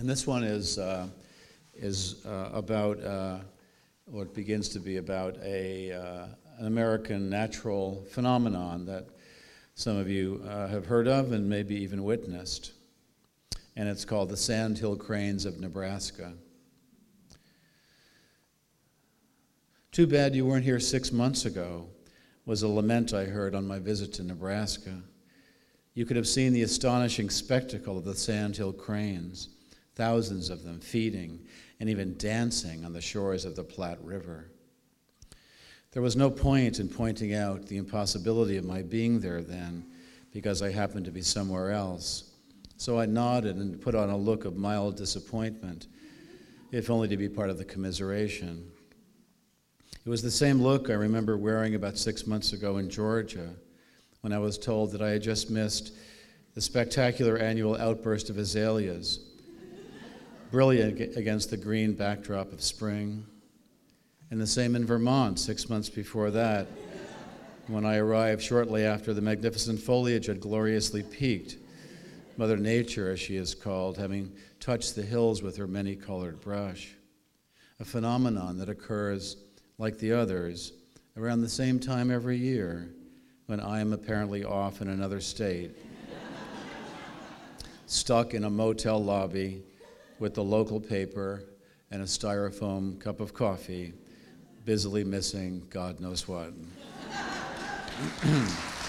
And this one is, uh, is uh, about uh, what begins to be about a, uh, an American natural phenomenon that some of you uh, have heard of and maybe even witnessed. And it's called the sandhill cranes of Nebraska. Too bad you weren't here six months ago, was a lament I heard on my visit to Nebraska. You could have seen the astonishing spectacle of the sandhill cranes thousands of them feeding and even dancing on the shores of the Platte River. There was no point in pointing out the impossibility of my being there then because I happened to be somewhere else. So I nodded and put on a look of mild disappointment, if only to be part of the commiseration. It was the same look I remember wearing about six months ago in Georgia when I was told that I had just missed the spectacular annual outburst of azaleas brilliant against the green backdrop of spring. And the same in Vermont six months before that, when I arrived shortly after the magnificent foliage had gloriously peaked. Mother Nature, as she is called, having touched the hills with her many colored brush. A phenomenon that occurs, like the others, around the same time every year when I am apparently off in another state, stuck in a motel lobby with the local paper and a styrofoam cup of coffee, busily missing God knows what.